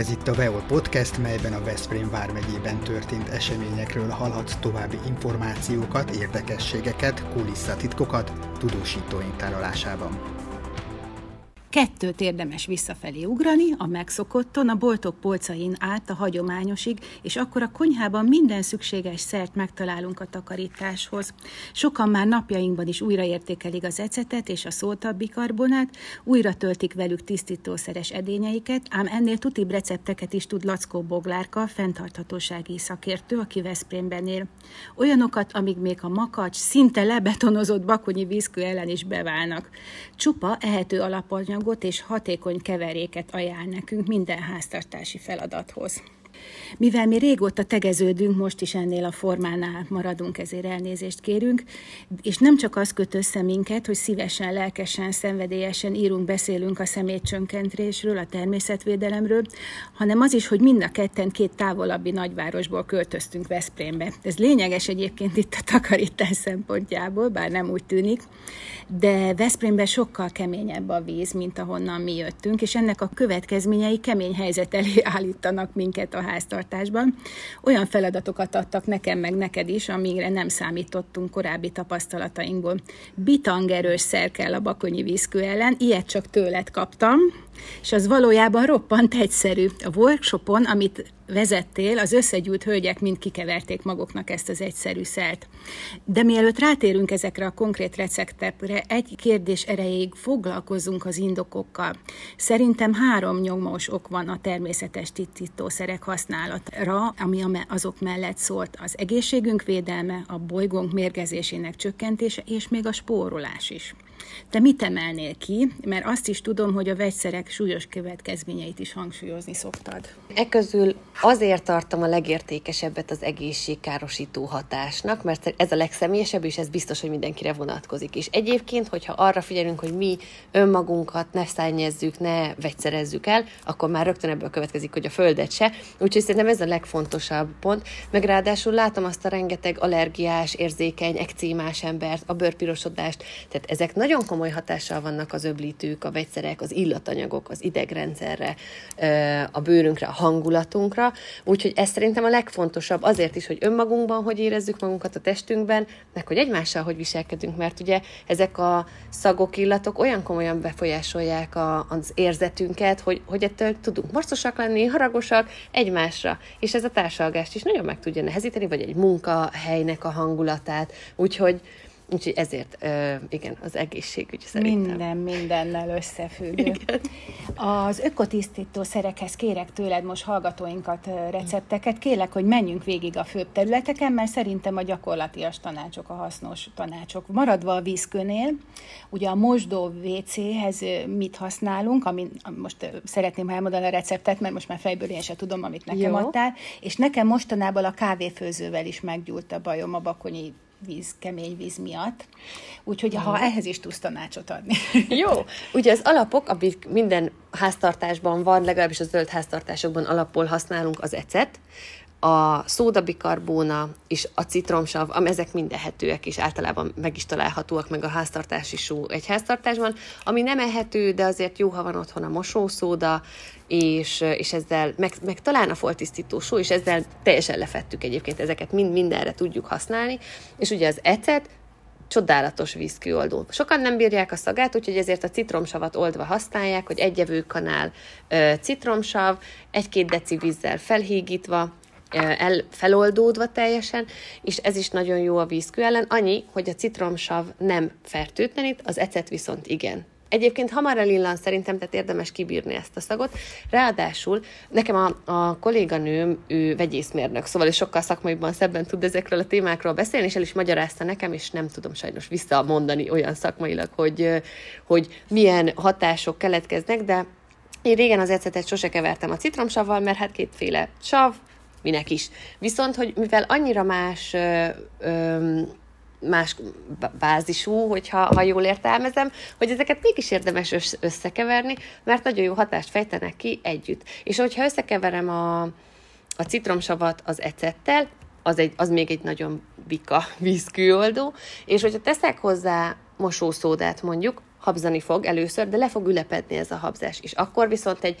Ez itt a Veol Podcast, melyben a Veszprém vármegyében történt eseményekről hallhatsz további információkat, érdekességeket, kulisszatitkokat tudósítóink tárolásában. Kettőt érdemes visszafelé ugrani, a megszokotton, a boltok polcain át a hagyományosig, és akkor a konyhában minden szükséges szert megtalálunk a takarításhoz. Sokan már napjainkban is újraértékelik az ecetet és a szótabbikarbonát, újra töltik velük tisztítószeres edényeiket, ám ennél tutibb recepteket is tud Lackó Boglárka, fenntarthatósági szakértő, aki Veszprémben él. Olyanokat, amíg még a makacs, szinte lebetonozott bakonyi vízkő ellen is beválnak. Csupa ehető alapanyag anyagot és hatékony keveréket ajánl nekünk minden háztartási feladathoz. Mivel mi régóta tegeződünk, most is ennél a formánál maradunk, ezért elnézést kérünk, és nem csak az köt össze minket, hogy szívesen, lelkesen, szenvedélyesen írunk, beszélünk a szemétcsönkentésről, a természetvédelemről, hanem az is, hogy mind a ketten két távolabbi nagyvárosból költöztünk Veszprémbe. Ez lényeges egyébként itt a takarítás szempontjából, bár nem úgy tűnik, de Veszprémben sokkal keményebb a víz, mint ahonnan mi jöttünk, és ennek a következményei kemény helyzet elé állítanak minket a háztartásban. Olyan feladatokat adtak nekem meg neked is, amire nem számítottunk korábbi tapasztalatainkból. Bitangerős szer kell a bakonyi vízkő ellen, ilyet csak tőled kaptam, és az valójában roppant egyszerű. A workshopon, amit vezettél, az összegyűlt hölgyek mind kikeverték maguknak ezt az egyszerű szert. De mielőtt rátérünk ezekre a konkrét receptekre, egy kérdés erejéig foglalkozunk az indokokkal. Szerintem három nyomós ok van a természetes tisztítószerek használatra, ami azok mellett szólt. Az egészségünk védelme, a bolygónk mérgezésének csökkentése, és még a spórolás is. Te mit emelnél ki? Mert azt is tudom, hogy a vegyszerek súlyos következményeit is hangsúlyozni szoktad. E közül azért tartom a legértékesebbet az egészségkárosító hatásnak, mert ez a legszemélyesebb, és ez biztos, hogy mindenkire vonatkozik. És egyébként, hogyha arra figyelünk, hogy mi önmagunkat ne szennyezzük, ne vegyszerezzük el, akkor már rögtön ebből következik, hogy a földet se. Úgyhogy szerintem ez a legfontosabb pont. Meg ráadásul látom azt a rengeteg allergiás, érzékeny, ekcímás embert, a bőrpirosodást, tehát ezek nagyon komoly hatással vannak az öblítők, a vegyszerek, az illatanyagok, az idegrendszerre, a bőrünkre, a hangulatunkra, úgyhogy ez szerintem a legfontosabb azért is, hogy önmagunkban hogy érezzük magunkat a testünkben, meg hogy egymással hogy viselkedünk, mert ugye ezek a szagok, illatok olyan komolyan befolyásolják a, az érzetünket, hogy, hogy ettől tudunk morcosak lenni, haragosak egymásra, és ez a társalgást is nagyon meg tudja nehezíteni, vagy egy munkahelynek a hangulatát, úgyhogy Úgyhogy ezért, igen, az egészségügy szerintem. Minden mindennel összefügg. Igen. Az ökotisztító szerekhez kérek tőled most hallgatóinkat recepteket. Kérlek, hogy menjünk végig a főbb területeken, mert szerintem a gyakorlatias tanácsok a hasznos tanácsok. Maradva a vízkönél, ugye a mosdó WC-hez mit használunk, ami most szeretném elmondani a receptet, mert most már fejből én sem tudom, amit nekem Jó. adtál, és nekem mostanában a kávéfőzővel is meggyúlt a bajom a bakonyi víz, kemény víz miatt. Úgyhogy ha ehhez is tudsz tanácsot adni. Jó. Ugye az alapok, amik minden háztartásban van, legalábbis a zöld háztartásokban alapból használunk az ecet, a szódabikarbóna és a citromsav, ezek mind ehetőek, és általában meg is találhatóak meg a háztartási só egy háztartásban, ami nem ehető, de azért jó, ha van otthon a mosószóda, és, és ezzel, meg, meg talán a foltisztító só, és ezzel teljesen lefettük egyébként, ezeket mind mindenre tudjuk használni, és ugye az ecet csodálatos vízkioldó. Sokan nem bírják a szagát, úgyhogy ezért a citromsavat oldva használják, hogy egy evőkanál citromsav, egy-két deci vízzel felhígítva, el, feloldódva teljesen, és ez is nagyon jó a vízkő ellen, annyi, hogy a citromsav nem fertőtlenít, az ecet viszont igen. Egyébként hamar elillan szerintem, tehát érdemes kibírni ezt a szagot. Ráadásul nekem a, a kolléganőm, ő vegyészmérnök, szóval ő sokkal szakmaiban szebben tud ezekről a témákról beszélni, és el is magyarázta nekem, és nem tudom sajnos visszamondani olyan szakmailag, hogy, hogy milyen hatások keletkeznek, de én régen az ecetet sose kevertem a citromsavval, mert hát kétféle sav, minek is. Viszont, hogy mivel annyira más ö, ö, más bázisú, hogyha ha jól értelmezem, hogy ezeket mégis érdemes összekeverni, mert nagyon jó hatást fejtenek ki együtt. És hogyha összekeverem a, a citromsavat az ecettel, az, egy, az még egy nagyon bika vízkőoldó, és hogyha teszek hozzá mosószódát mondjuk, habzani fog először, de le fog ülepedni ez a habzás, és akkor viszont egy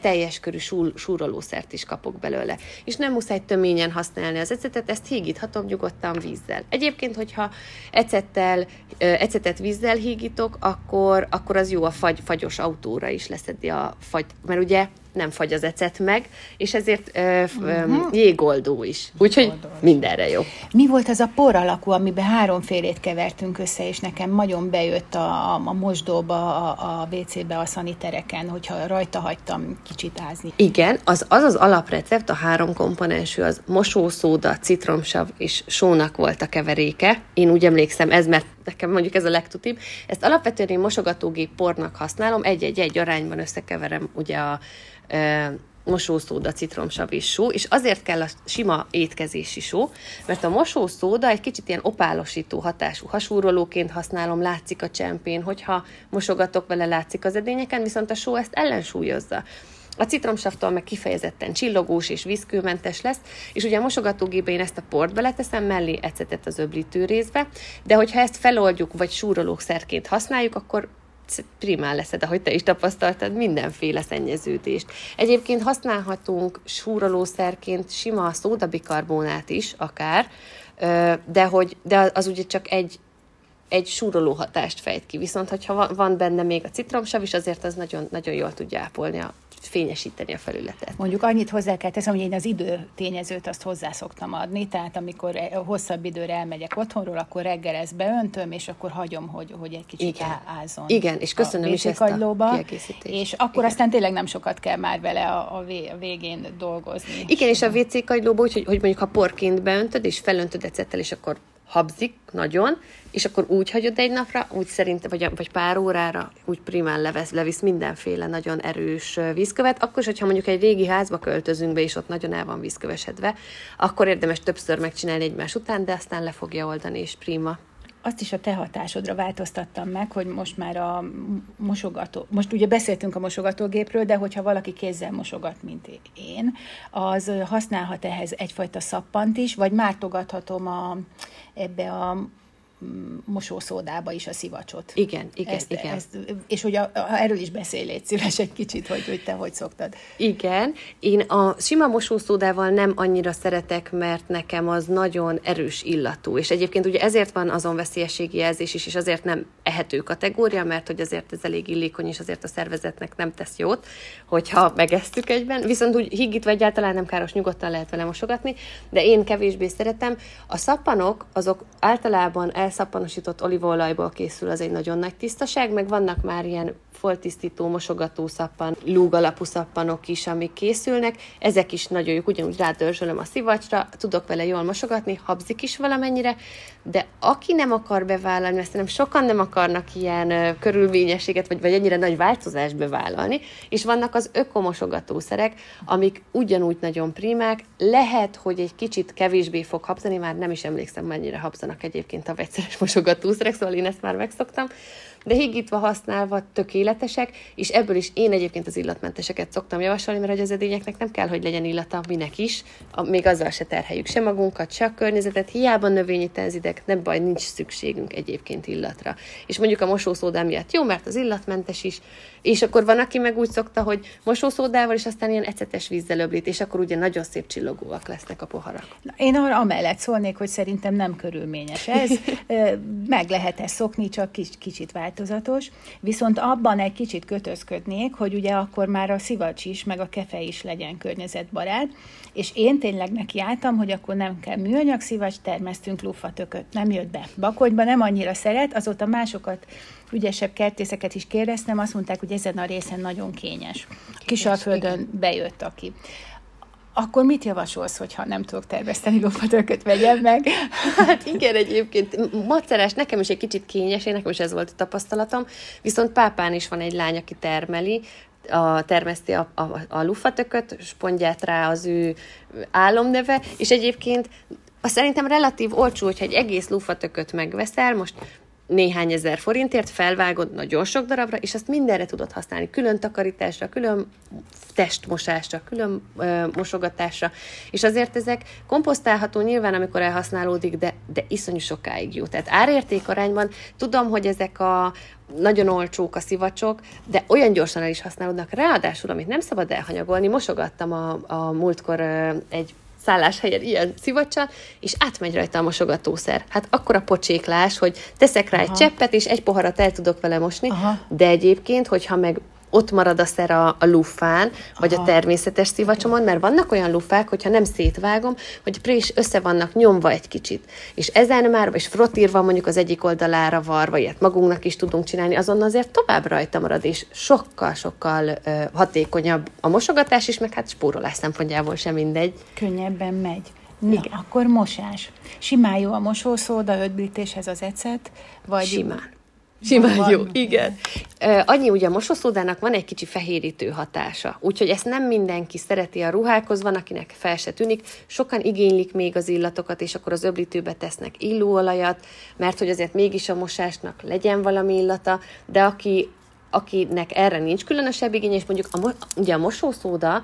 teljes körű súr, súrolószert is kapok belőle. És nem muszáj töményen használni az ecetet, ezt hígíthatom nyugodtan vízzel. Egyébként, hogyha ecettel, ecetet vízzel hígítok, akkor, akkor az jó a fagy, fagyos autóra is leszedi a fagy, mert ugye nem fagy az ecet meg, és ezért ö, uh-huh. jégoldó is. Úgyhogy mindenre jó. Mi volt az a por alakú, amiben háromfélét kevertünk össze, és nekem nagyon bejött a, a mosdóba, a, a WC-be, a szanitereken, hogyha rajta hagytam kicsit ázni. Igen, az az, az alaprecept, a három komponensű, az mosószóda, citromsav és sónak volt a keveréke. Én úgy emlékszem, ez, mert nekem mondjuk ez a legtutibb. Ezt alapvetően én mosogatógép pornak használom, egy-egy-egy arányban összekeverem ugye a mosószóda, citromsav és só, és azért kell a sima étkezési só, mert a mosószóda egy kicsit ilyen opálosító hatású hasúrolóként használom, látszik a csempén, hogyha mosogatok vele, látszik az edényeken, viszont a só ezt ellensúlyozza. A citromsavtól meg kifejezetten csillogós és vízkőmentes lesz, és ugye a mosogatógébe én ezt a port beleteszem, mellé ecetet az öblítő részbe, de hogyha ezt feloldjuk, vagy súrolókszerként használjuk, akkor primán leszed, ahogy te is tapasztaltad, mindenféle szennyeződést. Egyébként használhatunk súrolószerként sima szódabikarbonát is, akár, de, hogy, de az ugye csak egy, egy súroló hatást fejt ki. Viszont, hogyha van benne még a citromsav is, azért az nagyon, nagyon jól tudja ápolni a fényesíteni a felületet. Mondjuk annyit hozzá kell teszem, hogy én az idő tényezőt azt hozzá szoktam adni, tehát amikor e- hosszabb időre elmegyek otthonról, akkor reggel ezt beöntöm, és akkor hagyom, hogy, hogy egy kicsit Igen. ázon. Igen, és köszönöm is ezt a És akkor Igen. aztán tényleg nem sokat kell már vele a, a végén dolgozni. Igen, és a WC kagylóba úgy, hogy, hogy mondjuk ha porként beöntöd, és felöntöd ecettel, és akkor habzik nagyon, és akkor úgy hagyod egy napra, úgy szerintem, vagy, vagy pár órára, úgy primán levesz, levisz mindenféle nagyon erős vízkövet, akkor is, hogyha mondjuk egy régi házba költözünk be, és ott nagyon el van vízkövesedve, akkor érdemes többször megcsinálni egymás után, de aztán le fogja oldani, és prima azt is a te hatásodra változtattam meg, hogy most már a mosogató, most ugye beszéltünk a mosogatógépről, de hogyha valaki kézzel mosogat, mint én, az használhat ehhez egyfajta szappant is, vagy mártogathatom a, ebbe a mosószódába is a szivacsot. Igen, igen, ezt, igen. Ezt, és hogy a, a, erről is beszélj, légy szíves egy kicsit, hogy, hogy te hogy szoktad. Igen, én a sima mosószódával nem annyira szeretek, mert nekem az nagyon erős illatú, és egyébként ugye ezért van azon veszélyességi jelzés is, és azért nem ehető kategória, mert hogy azért ez elég illékony, és azért a szervezetnek nem tesz jót, hogyha megesztük egyben, viszont úgy higítva egyáltalán nem káros, nyugodtan lehet vele mosogatni, de én kevésbé szeretem. A szappanok azok általában el elszappanosított olívaolajból készül, az egy nagyon nagy tisztaság, meg vannak már ilyen foltisztító, mosogató szappan, lúg alapú szappanok is, amik készülnek. Ezek is nagyon jók, ugyanúgy rádörzsölöm a szivacsra, tudok vele jól mosogatni, habzik is valamennyire, de aki nem akar bevállalni, mert nem sokan nem akarnak ilyen körülményességet, vagy, vagy ennyire nagy változást bevállalni, és vannak az ökomosogatószerek, amik ugyanúgy nagyon primák, lehet, hogy egy kicsit kevésbé fog habzani, már nem is emlékszem, mennyire habzanak egyébként a vegyszeres mosogatószerek, szóval én ezt már megszoktam, de higítva használva tökéletesek, és ebből is én egyébként az illatmenteseket szoktam javasolni, mert hogy az edényeknek nem kell, hogy legyen illata, minek is, a, még azzal se terheljük se magunkat, se a környezetet, hiába növényi tenzidek, nem baj, nincs szükségünk egyébként illatra. És mondjuk a mosószódá miatt jó, mert az illatmentes is, és akkor van, aki meg úgy szokta, hogy mosószódával, és aztán ilyen ecetes vízzel öblít, és akkor ugye nagyon szép csillogóak lesznek a poharak. Na, én arra amellett szólnék, hogy szerintem nem körülményes ez. Meg lehet ezt szokni, csak kis, kicsit változatos. Viszont abban egy kicsit kötözködnék, hogy ugye akkor már a szivacs is, meg a kefe is legyen környezetbarát, és én tényleg nekiálltam, hogy akkor nem kell műanyag szivacs, termesztünk lufatököt. Nem jött be. Bakolyban nem annyira szeret, azóta másokat ügyesebb kertészeket is kérdeztem, azt mondták, hogy ezen a részen nagyon kényes. Kisalföldön bejött aki. Akkor mit javasolsz, hogyha nem tudok terveszteni lopatököt, vegyem meg? Hát igen, egyébként macerás, nekem is egy kicsit kényes, én nekem is ez volt a tapasztalatom, viszont pápán is van egy lány, aki termeli, a, termeszti a, a, a lufatököt, spondját rá az ő álomneve, és egyébként azt szerintem relatív olcsó, hogyha egy egész lufatököt megveszel, most néhány ezer forintért felvágod nagyon sok darabra, és azt mindenre tudod használni, külön takarításra, külön testmosásra, külön ö, mosogatásra, és azért ezek komposztálható nyilván, amikor elhasználódik, de, de iszonyú sokáig jó. Tehát árérték arányban tudom, hogy ezek a nagyon olcsók a szivacsok, de olyan gyorsan el is használódnak. Ráadásul, amit nem szabad elhanyagolni, mosogattam a, a múltkor egy szálláshelyen ilyen szivacsa, és átmegy rajta a mosogatószer. Hát akkor a pocséklás, hogy teszek rá Aha. egy cseppet, és egy poharat el tudok vele mosni, Aha. de egyébként, hogyha meg ott marad a szer a, a lufán, vagy Aha. a természetes szivacsomon, mert vannak olyan lufák, hogyha nem szétvágom, hogy prés össze vannak nyomva egy kicsit. És ezen már, és frottír van mondjuk az egyik oldalára varva, ilyet magunknak is tudunk csinálni, azon azért tovább rajta marad, és sokkal-sokkal uh, hatékonyabb a mosogatás is, meg hát spórolás szempontjából sem mindegy. Könnyebben megy. Na, Igen. akkor mosás. Simán jó a mosószóda, ötblítéshez az ecet, vagy... Simán. Simán van. jó, igen. Annyi ugye a mosószódának van egy kicsi fehérítő hatása, úgyhogy ezt nem mindenki szereti a ruhákhoz, van, akinek fel se tűnik. Sokan igénylik még az illatokat, és akkor az öblítőbe tesznek illóolajat, mert hogy azért mégis a mosásnak legyen valami illata, de aki, akinek erre nincs különösebb igény, és mondjuk a, ugye a mosószóda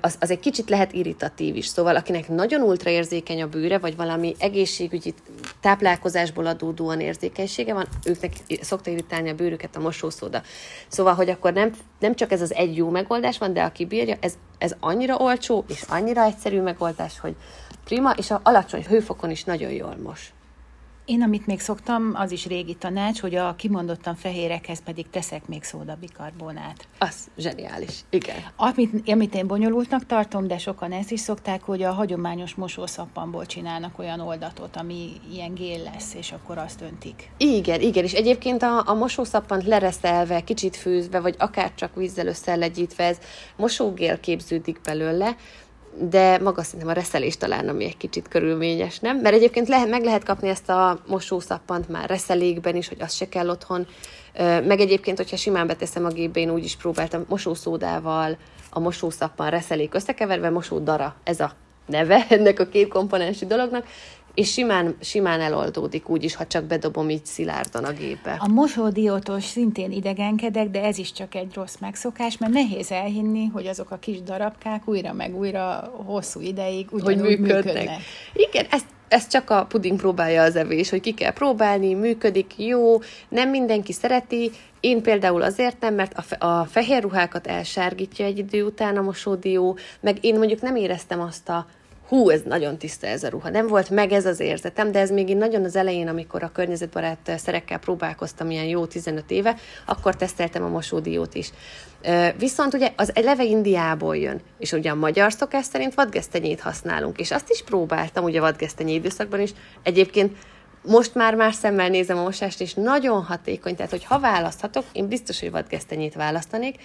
az, az egy kicsit lehet irritatív is. Szóval akinek nagyon ultraérzékeny a bőre, vagy valami egészségügyi táplálkozásból adódóan érzékenysége van, őknek szokta irritálni a bőrüket a mosószóda. Szóval, hogy akkor nem, nem csak ez az egy jó megoldás van, de aki bírja, ez, ez annyira olcsó, és annyira egyszerű megoldás, hogy prima, és a alacsony hőfokon is nagyon jól mos. Én, amit még szoktam, az is régi tanács, hogy a kimondottan fehérekhez pedig teszek még szódabikarbonát. Az zseniális, igen. Amit, amit én bonyolultnak tartom, de sokan ezt is szokták, hogy a hagyományos mosószappanból csinálnak olyan oldatot, ami ilyen gél lesz, és akkor azt öntik. Igen, igen, és egyébként a, a mosószappant lereszelve, kicsit főzve, vagy akár csak vízzel összelegyítve, ez mosógél képződik belőle, de maga szerintem a reszelés talán, ami egy kicsit körülményes, nem? Mert egyébként lehet, meg lehet kapni ezt a mosószappant már reszelékben is, hogy az se kell otthon. Meg egyébként, hogyha simán beteszem a gépbe, én úgy is próbáltam mosószódával, a mosószappan reszelék összekeverve, mosódara, ez a neve ennek a két komponensű dolognak, és simán, simán eloldódik úgy is, ha csak bedobom így szilárdan a gépbe. A mosódiótos szintén idegenkedek, de ez is csak egy rossz megszokás, mert nehéz elhinni, hogy azok a kis darabkák újra meg újra hosszú ideig ugyanúgy hogy működnek. működnek. Igen, ezt ez csak a puding próbálja az evés, hogy ki kell próbálni, működik, jó, nem mindenki szereti, én például azért nem, mert a, fe- a fehér ruhákat elsárgítja egy idő után a mosódió, meg én mondjuk nem éreztem azt a hú, ez nagyon tiszta ez a ruha. Nem volt meg ez az érzetem, de ez még én nagyon az elején, amikor a környezetbarát szerekkel próbálkoztam ilyen jó 15 éve, akkor teszteltem a mosódiót is. Viszont ugye az eleve Indiából jön, és ugye a magyar szokás szerint vadgesztenyét használunk, és azt is próbáltam ugye a vadgesztenyé időszakban is. Egyébként most már más szemmel nézem a mosást, és nagyon hatékony, tehát hogy ha választhatok, én biztos, hogy vadgesztenyét választanék,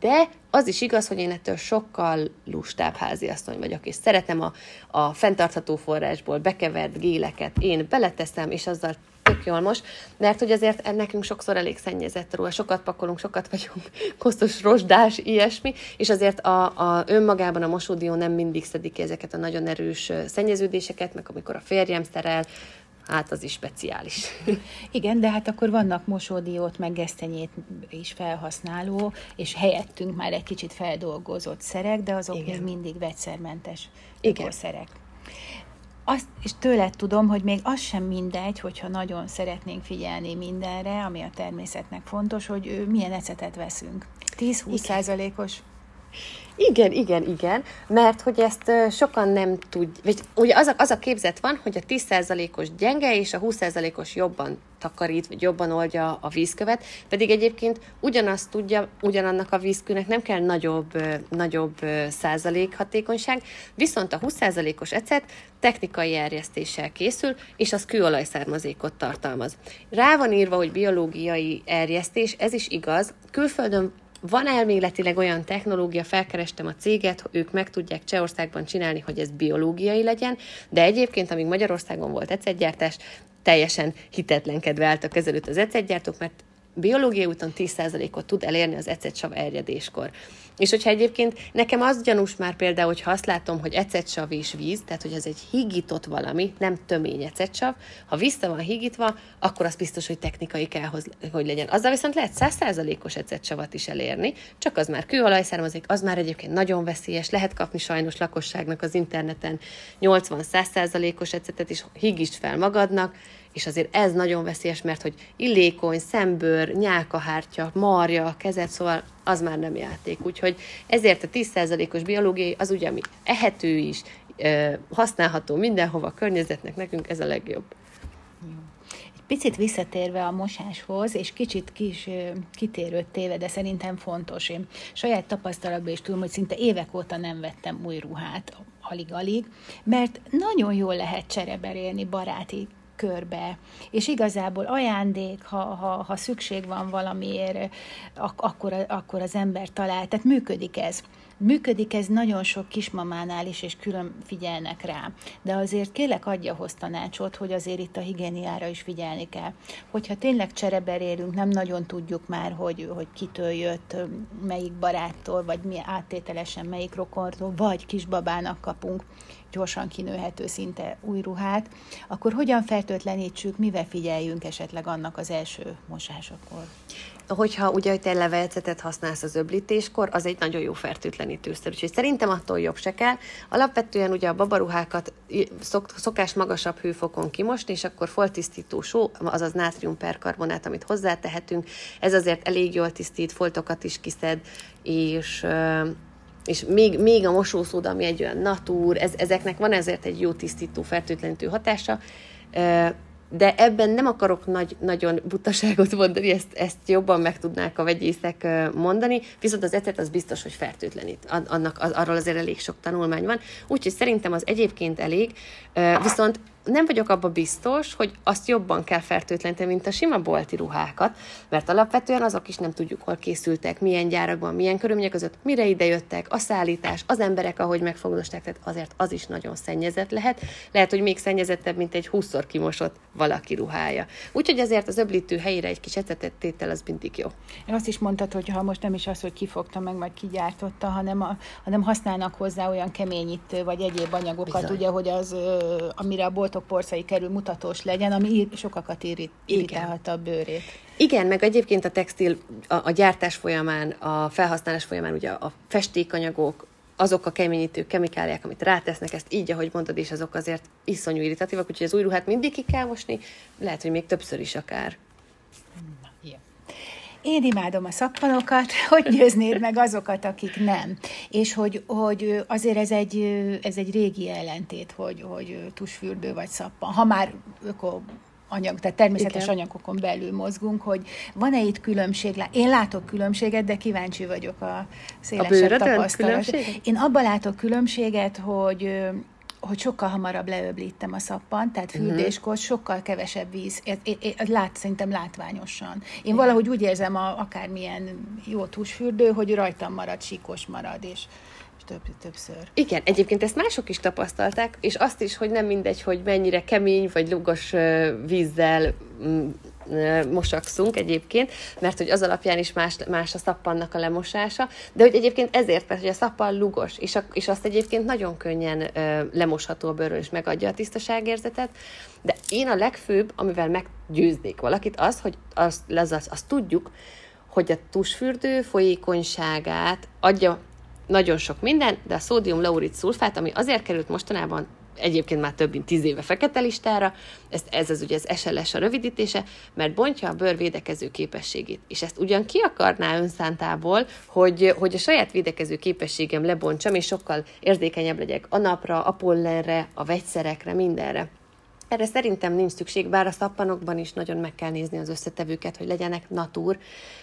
de az is igaz, hogy én ettől sokkal lustább háziasszony vagyok, és szeretem a, a fenntartható forrásból bekevert géleket, én beleteszem, és azzal tök jól most, mert hogy azért nekünk sokszor elég szennyezett ruha, sokat pakolunk, sokat vagyunk kosztos, rozsdás, ilyesmi, és azért a, a önmagában a mosódió nem mindig szedik ki ezeket a nagyon erős szennyeződéseket, meg amikor a férjem szerel, hát az is speciális. Igen, de hát akkor vannak mosódiót, meg gesztenyét is felhasználó, és helyettünk már egy kicsit feldolgozott szerek, de azok Igen. még mindig vegyszermentes Igen. szerek. Azt, és tőled tudom, hogy még az sem mindegy, hogyha nagyon szeretnénk figyelni mindenre, ami a természetnek fontos, hogy milyen ecetet veszünk. 10-20 százalékos igen, igen, igen, mert hogy ezt sokan nem tud, vagy ugye az a, az a képzet van, hogy a 10%-os gyenge és a 20%-os jobban takarít, vagy jobban oldja a vízkövet, pedig egyébként ugyanazt tudja, ugyanannak a vízkőnek nem kell nagyobb, nagyobb százalék hatékonyság, viszont a 20%-os ecet technikai erjesztéssel készül, és az kőolajszármazékot tartalmaz. Rá van írva, hogy biológiai erjesztés, ez is igaz, külföldön van elméletileg olyan technológia, felkerestem a céget, ők meg tudják Csehországban csinálni, hogy ez biológiai legyen, de egyébként, amíg Magyarországon volt ecetgyártás, teljesen hitetlenkedve álltak ezelőtt az ecetgyártók, mert biológiai úton 10%-ot tud elérni az ecetsav erjedéskor. És hogyha egyébként nekem az gyanús már például, hogyha azt látom, hogy ecetsav és víz, tehát hogy ez egy higított valami, nem tömény ecetsav, ha vissza van higítva, akkor az biztos, hogy technikai kell, hogy legyen. Azzal viszont lehet 100%-os ecetsavat is elérni, csak az már kőolaj származik, az már egyébként nagyon veszélyes, lehet kapni sajnos lakosságnak az interneten 80-100%-os ecetet is, higítsd fel magadnak, és azért ez nagyon veszélyes, mert hogy illékony, szembőr, nyálkahártya, marja, kezet, szóval az már nem játék. Úgyhogy ezért a 10%-os biológiai az ugye, ami ehető is, használható mindenhova a környezetnek, nekünk ez a legjobb. Egy picit visszatérve a mosáshoz, és kicsit kis kitérőt téve, de szerintem fontos. Én saját tapasztalatban is tudom, hogy szinte évek óta nem vettem új ruhát, alig-alig, mert nagyon jól lehet csereberélni baráti körbe. És igazából ajándék, ha, ha, ha szükség van valamiért, ak- akkor, akkor az ember talál. Tehát működik ez. Működik ez nagyon sok kismamánál is, és külön figyelnek rá. De azért kérlek adja hoz tanácsot, hogy azért itt a higiéniára is figyelni kell. Hogyha tényleg csereberélünk, nem nagyon tudjuk már, hogy, hogy kitől jött, melyik baráttól, vagy mi áttételesen melyik rokonról, vagy kisbabának kapunk gyorsan kinőhető szinte új ruhát, akkor hogyan fertőtlenítsük, mivel figyeljünk esetleg annak az első mosásakor? Hogyha ugye te levelcetet használsz az öblítéskor, az egy nagyon jó fertőtlenítőszer. Úgyhogy szerintem attól jobb se kell. Alapvetően ugye a babaruhákat szok, szokás magasabb hőfokon kimosni, és akkor foltisztító só, azaz nátriumperkarbonát, amit hozzátehetünk, ez azért elég jól tisztít, foltokat is kiszed, és és még, még a mosószóda, ami egy olyan natúr, ez, ezeknek van ezért egy jó tisztító, fertőtlenítő hatása, de ebben nem akarok nagy, nagyon butaságot mondani, ezt, ezt jobban meg tudnák a vegyészek mondani, viszont az ecet az biztos, hogy fertőtlenít. Annak, arról azért elég sok tanulmány van, úgyhogy szerintem az egyébként elég, viszont nem vagyok abban biztos, hogy azt jobban kell fertőtleníteni, mint a sima bolti ruhákat, mert alapvetően azok is nem tudjuk, hol készültek, milyen gyárakban, milyen körülmények között, mire ide jöttek, a szállítás, az emberek, ahogy megfogdosták, tehát azért az is nagyon szennyezett lehet. Lehet, hogy még szennyezettebb, mint egy 20 kimosott valaki ruhája. Úgyhogy azért az öblítő helyére egy kis ecetet tétel az mindig jó. Azt is mondtad, hogy ha most nem is az, hogy kifogta meg, vagy kigyártotta, hanem, a, hanem használnak hozzá olyan keményítő, vagy egyéb anyagokat, Bizony. ugye, hogy az, amire a boltok porcai kerül mutatós legyen, ami sokakat irritálhatta a bőrét. Igen, meg egyébként a textil, a, a gyártás folyamán, a felhasználás folyamán ugye a festékanyagok, azok a keményítő kemikáliák, amit rátesznek, ezt így, ahogy mondtad, és azok azért iszonyú irritatívak, úgyhogy az új ruhát mindig ki kell mosni, lehet, hogy még többször is akár. Én imádom a szappanokat, hogy győznéd meg azokat, akik nem. És hogy, hogy azért ez egy, ez egy régi ellentét, hogy, hogy tusfürdő vagy szappan. Ha már öko anyag, tehát természetes Igen. anyagokon belül mozgunk, hogy van-e itt különbség? Én látok különbséget, de kíváncsi vagyok a szélesebb tapasztalat. Én abban látok különbséget, hogy hogy sokkal hamarabb leöblítem a szappan, tehát mhm. fürdéskor sokkal kevesebb víz, ez, ez, ez lát, szerintem látványosan. Én valahogy úgy érzem, a, akármilyen jó tusfürdő, hogy rajtam marad, síkos marad, és több, többször. Igen, egyébként ezt mások is tapasztalták, és azt is, hogy nem mindegy, hogy mennyire kemény vagy lugos vízzel mm, mosakszunk egyébként, mert hogy az alapján is más, más a szappannak a lemosása, de hogy egyébként ezért, mert hogy a szappan lugos, és, a, és azt egyébként nagyon könnyen ö, lemosható a bőrön, és megadja a tisztaságérzetet, de én a legfőbb, amivel meggyőznék valakit, az, hogy azt, az, az, azt tudjuk, hogy a tusfürdő folyékonyságát adja nagyon sok minden, de a szódium laurit szulfát, ami azért került mostanában egyébként már több mint tíz éve fekete listára, ez, ez az ugye az SLS a rövidítése, mert bontja a bőr védekező képességét. És ezt ugyan ki akarná önszántából, hogy, hogy a saját védekező képességem lebontsam, és sokkal érzékenyebb legyek a napra, a pollenre, a vegyszerekre, mindenre. Erre szerintem nincs szükség, bár a szappanokban is nagyon meg kell nézni az összetevőket, hogy legyenek natúr,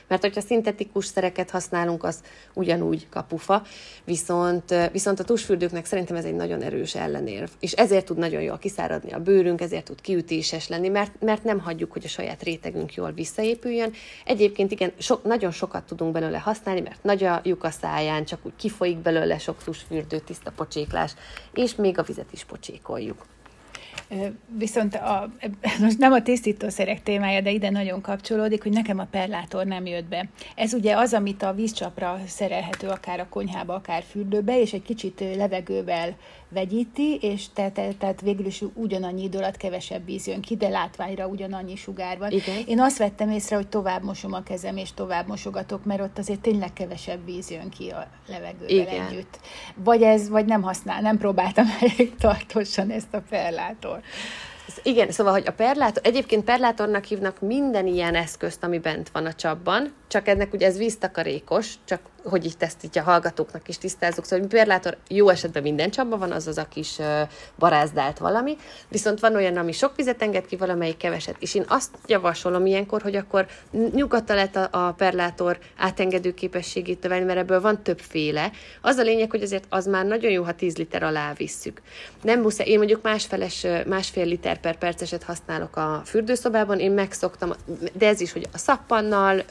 mert hogyha szintetikus szereket használunk, az ugyanúgy kapufa, viszont, viszont a tusfürdőknek szerintem ez egy nagyon erős ellenérv, és ezért tud nagyon jól kiszáradni a bőrünk, ezért tud kiütéses lenni, mert, mert nem hagyjuk, hogy a saját rétegünk jól visszaépüljön. Egyébként igen, so, nagyon sokat tudunk belőle használni, mert nagy a lyuk a száján, csak úgy kifolyik belőle sok tusfürdő, tiszta pocséklás, és még a vizet is pocsékoljuk. Viszont a, most nem a tisztítószerek témája, de ide nagyon kapcsolódik, hogy nekem a perlátor nem jött be. Ez ugye az, amit a vízcsapra szerelhető akár a konyhába, akár fürdőbe, és egy kicsit levegővel vegyíti, és te, te, tehát végül is ugyanannyi idő alatt kevesebb víz jön ki, de látványra ugyanannyi sugár van. Igen. Én azt vettem észre, hogy tovább mosom a kezem, és tovább mosogatok, mert ott azért tényleg kevesebb víz jön ki a levegővel Igen. együtt. Vagy ez, vagy nem használ, nem próbáltam elég tartósan ezt a perlátor. Igen, szóval, hogy a perlátor, egyébként perlátornak hívnak minden ilyen eszközt, ami bent van a csapban, csak ennek ugye ez víztakarékos, csak hogy itt ezt így a hallgatóknak is tisztázzuk, szóval perlátor jó esetben minden csapban van, az az a kis barázdált valami, viszont van olyan, ami sok vizet enged ki, valamelyik keveset. És én azt javasolom ilyenkor, hogy akkor nyugodtan lehet a, a perlátor átengedő képességét növelni, mert ebből van többféle. Az a lényeg, hogy azért az már nagyon jó, ha 10 liter alá visszük. Nem muszáj, én mondjuk másfeles, másfél liter per perceset használok a fürdőszobában, én megszoktam, de ez is, hogy a szappannal,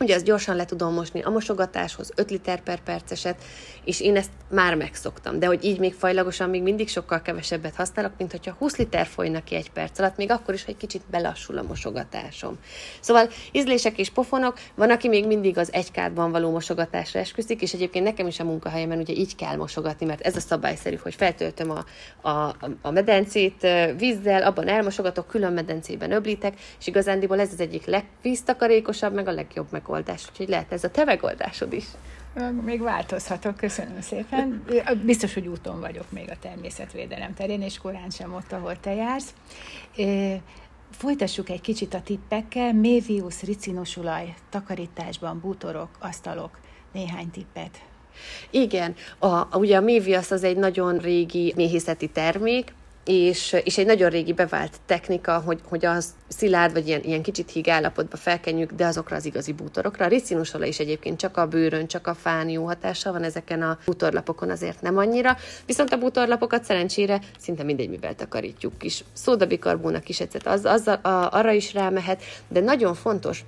Ugye ezt gyorsan le tudom mosni a mosogatáshoz, 5 liter per perceset, és én ezt már megszoktam. De hogy így még fajlagosan még mindig sokkal kevesebbet használok, mint hogyha 20 liter folynak ki egy perc alatt, még akkor is, hogy kicsit belassul a mosogatásom. Szóval ízlések és pofonok, van, aki még mindig az egykádban való mosogatásra esküszik, és egyébként nekem is a munkahelyemen ugye így kell mosogatni, mert ez a szabályszerű, hogy feltöltöm a, a, a medencét vízzel, abban elmosogatok, külön medencében öblítek, és igazándiból ez az egyik legvíztakarékosabb, meg a legjobb megoldás, úgyhogy lehet ez a te megoldásod is. Még változhatok, köszönöm szépen. Biztos, hogy úton vagyok még a természetvédelem terén, és korán sem ott, ahol te jársz. Folytassuk egy kicsit a tippekkel. Mévius ricinosulaj, takarításban, bútorok, asztalok, néhány tippet. Igen, a, ugye a mévius az egy nagyon régi méhészeti termék, és, és egy nagyon régi bevált technika, hogy, hogy az szilárd, vagy ilyen, ilyen kicsit híg állapotba felkenjük, de azokra az igazi bútorokra. A ricinusola is egyébként csak a bőrön, csak a fán jó hatása van ezeken a bútorlapokon, azért nem annyira. Viszont a bútorlapokat szerencsére szinte mindegy, mivel takarítjuk is. Szódabikarbónak is egyszer az, az, a, arra is rámehet, de nagyon fontos,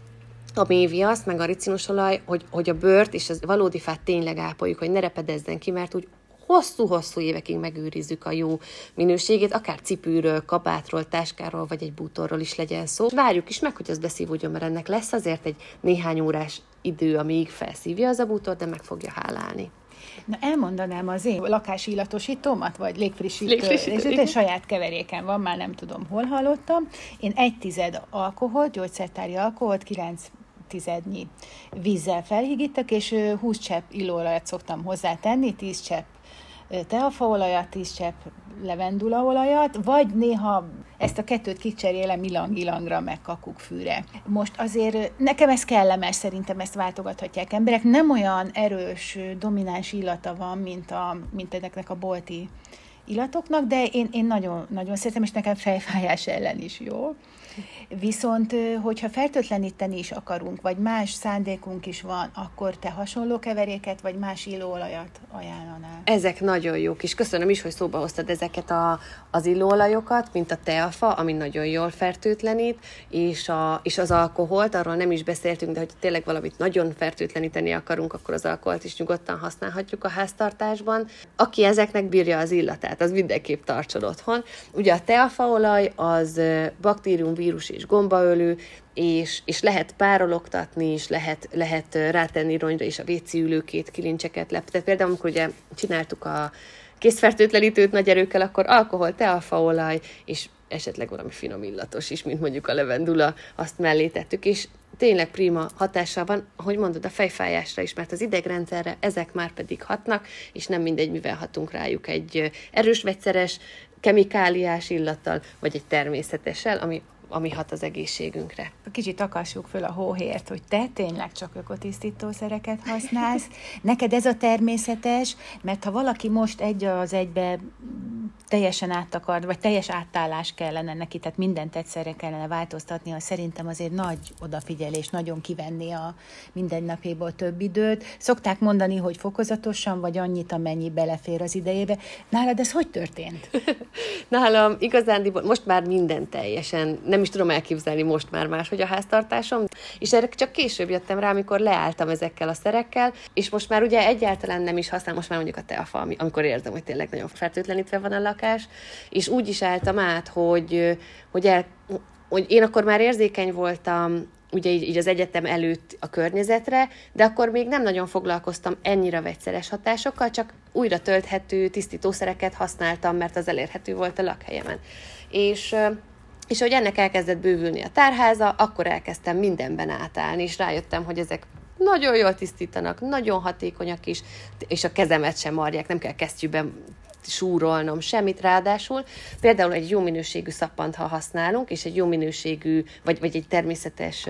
a méviasz, meg a ricinusolaj, hogy, hogy a bőrt és az valódi fát tényleg ápoljuk, hogy ne repedezzen ki, mert úgy hosszú-hosszú évekig megőrizzük a jó minőségét, akár cipőről, kabátról, táskáról, vagy egy bútorról is legyen szó. Várjuk is meg, hogy az beszívódjon, mert ennek lesz azért egy néhány órás idő, amíg felszívja az a bútor, de meg fogja hálálni. Na elmondanám az én lakási illatosítómat, vagy légfrissítő, légfrissítő és saját keveréken van, már nem tudom, hol hallottam. Én egy tized alkohol, gyógyszertári alkoholt, kilenc tizednyi vízzel felhigítek, és 20 csepp illóolajat szoktam hozzátenni, 10 csepp teafaolajat, 10 csepp levendulaolajat, vagy néha ezt a kettőt kicserélem ilang-ilangra, meg kakukkfűre. Most azért nekem ez kellemes, szerintem ezt váltogathatják emberek. Nem olyan erős, domináns illata van, mint, a, mint ennek a bolti illatoknak, de én, én nagyon, nagyon szeretem, és nekem fejfájás ellen is jó. Viszont, hogyha fertőtleníteni is akarunk, vagy más szándékunk is van, akkor te hasonló keveréket, vagy más illóolajat ajánlanál? Ezek nagyon jók, és köszönöm is, hogy szóba hoztad ezeket a, az illóolajokat, mint a teafa, ami nagyon jól fertőtlenít, és, a, és az alkoholt, arról nem is beszéltünk, de hogy tényleg valamit nagyon fertőtleníteni akarunk, akkor az alkoholt is nyugodtan használhatjuk a háztartásban. Aki ezeknek bírja az illatát, az mindenképp tartson otthon. Ugye a teafaolaj az baktérium vírus és gombaölő, és, és lehet párologtatni, és lehet, lehet rátenni ronyra is a vécéülőkét, kilincseket lep. Tehát például, amikor ugye csináltuk a készfertőtlenítőt nagy erőkkel, akkor alkohol, teafaolaj, és esetleg valami finom illatos is, mint mondjuk a levendula, azt mellé tettük, és tényleg prima hatása van, ahogy mondod, a fejfájásra is, mert az idegrendszerre ezek már pedig hatnak, és nem mindegy, mivel hatunk rájuk egy erős vegyszeres, kemikáliás illattal, vagy egy természetessel, ami ami hat az egészségünkre. Kicsit akassuk föl a hóhért, hogy te tényleg csak ökotisztítószereket használsz. Neked ez a természetes, mert ha valaki most egy az egybe teljesen áttakard, vagy teljes átállás kellene neki, tehát mindent egyszerre kellene változtatni, az szerintem azért nagy odafigyelés, nagyon kivenni a mindennapéból több időt. Szokták mondani, hogy fokozatosan, vagy annyit, amennyi belefér az idejébe. Nálad ez hogy történt? Nálam igazán, most már minden teljesen, nem is tudom elképzelni most már máshogy a háztartásom, és erre csak később jöttem rá, amikor leálltam ezekkel a szerekkel, és most már ugye egyáltalán nem is használom, most már mondjuk a teafa, amikor érzem, hogy tényleg nagyon fertőtlenítve van a lak, lakás, és úgy is álltam át, hogy, hogy, el, hogy én akkor már érzékeny voltam ugye így, így az egyetem előtt a környezetre, de akkor még nem nagyon foglalkoztam ennyire vegyszeres hatásokkal, csak újra tölthető tisztítószereket használtam, mert az elérhető volt a lakhelyemen. És és hogy ennek elkezdett bővülni a tárháza, akkor elkezdtem mindenben átállni, és rájöttem, hogy ezek nagyon jól tisztítanak, nagyon hatékonyak is, és a kezemet sem marják, nem kell kesztyűben súrolnom semmit, ráadásul például egy jó minőségű szappant, ha használunk, és egy jó minőségű, vagy, vagy egy természetes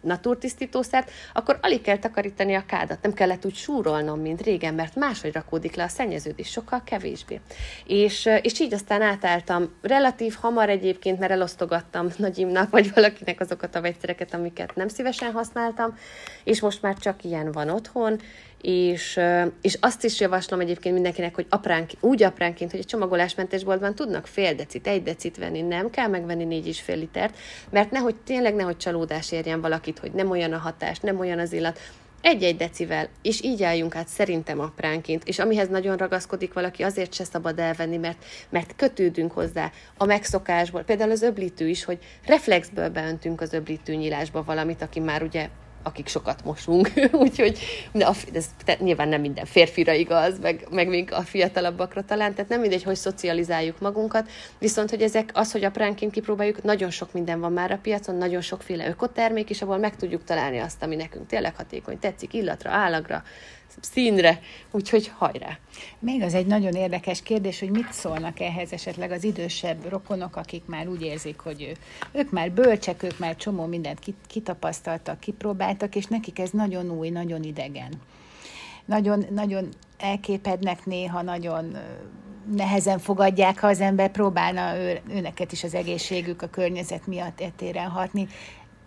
naturtisztítószert, akkor alig kell takarítani a kádat, nem kellett úgy súrolnom, mint régen, mert máshogy rakódik le a szennyeződés, sokkal kevésbé. És, és így aztán átálltam. Relatív hamar egyébként, mert elosztogattam nagyimnak, vagy valakinek azokat a vegyszereket, amiket nem szívesen használtam, és most már csak ilyen van otthon, és, és azt is javaslom egyébként mindenkinek, hogy apránk, úgy apránként, hogy a csomagolásmentes boltban tudnak fél decit, egy decit venni, nem kell megvenni négy és fél litert, mert nehogy tényleg nehogy csalódás érjen valakit, hogy nem olyan a hatás, nem olyan az illat, egy-egy decivel, és így álljunk át szerintem apránként, és amihez nagyon ragaszkodik valaki, azért se szabad elvenni, mert, mert kötődünk hozzá a megszokásból. Például az öblítő is, hogy reflexből beöntünk az öblítő nyílásba valamit, aki már ugye akik sokat mosunk, úgyhogy de a, ez nyilván nem minden férfira igaz, meg, meg még a fiatalabbakra talán, tehát nem mindegy, hogy szocializáljuk magunkat, viszont hogy ezek az, hogy apránként kipróbáljuk, nagyon sok minden van már a piacon, nagyon sokféle ökotermék, és abból meg tudjuk találni azt, ami nekünk tényleg hatékony, tetszik illatra, állagra, színre, úgyhogy hajrá! Még az egy nagyon érdekes kérdés, hogy mit szólnak ehhez esetleg az idősebb rokonok, akik már úgy érzik, hogy ők már bölcsek, ők már csomó mindent kitapasztaltak, kipróbáltak, és nekik ez nagyon új, nagyon idegen. Nagyon, nagyon elképednek néha, nagyon nehezen fogadják, ha az ember próbálna ő, őneket is az egészségük, a környezet miatt etéren hatni.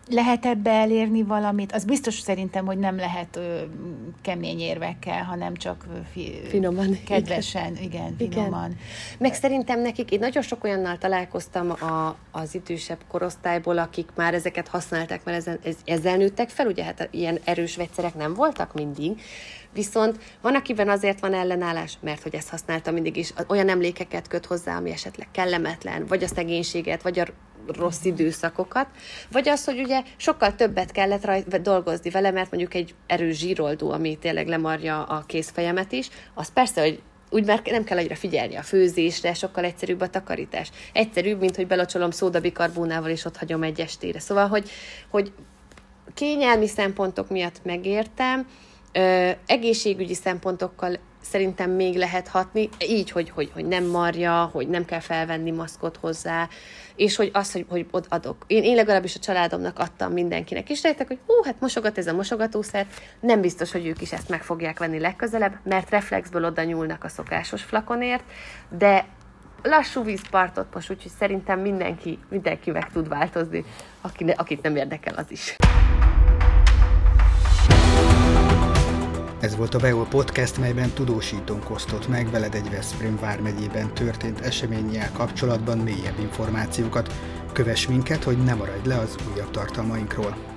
Lehet ebbe elérni valamit? Az biztos szerintem, hogy nem lehet ö, kemény érvekkel, hanem csak fi, finoman. Kedvesen, igen, igen finoman. Igen. Meg szerintem nekik, én nagyon sok olyannal találkoztam a, az idősebb korosztályból, akik már ezeket használták, mert ezen, ez, ezzel nőttek fel, ugye hát ilyen erős vegyszerek nem voltak mindig, Viszont van, akiben azért van ellenállás, mert hogy ezt használta mindig is, olyan emlékeket köt hozzá, ami esetleg kellemetlen, vagy a szegénységet, vagy a rossz időszakokat, vagy az, hogy ugye sokkal többet kellett rajt, dolgozni vele, mert mondjuk egy erős zsíroldó, ami tényleg lemarja a kézfejemet is, az persze, hogy úgy már nem kell egyre figyelni a főzésre, sokkal egyszerűbb a takarítás. Egyszerűbb, mint hogy belocsolom szódabikarbónával, és ott hagyom egy estére. Szóval, hogy, hogy kényelmi szempontok miatt megértem, ö, egészségügyi szempontokkal szerintem még lehet hatni, így, hogy, hogy, hogy nem marja, hogy nem kell felvenni maszkot hozzá, és hogy az, hogy, hogy ott adok. Én, én legalábbis a családomnak adtam mindenkinek, és rejtek, hogy hú, hát mosogat ez a mosogatószer, nem biztos, hogy ők is ezt meg fogják venni legközelebb, mert reflexből oda nyúlnak a szokásos flakonért, de lassú vízpartot most, úgyhogy szerintem mindenki, mindenki meg tud változni, aki, akit nem érdekel az is. Ez volt a Veo Podcast, melyben tudósítónk osztott meg veled egy Veszprém vármegyében történt eseménnyel kapcsolatban mélyebb információkat. Kövess minket, hogy ne maradj le az újabb tartalmainkról.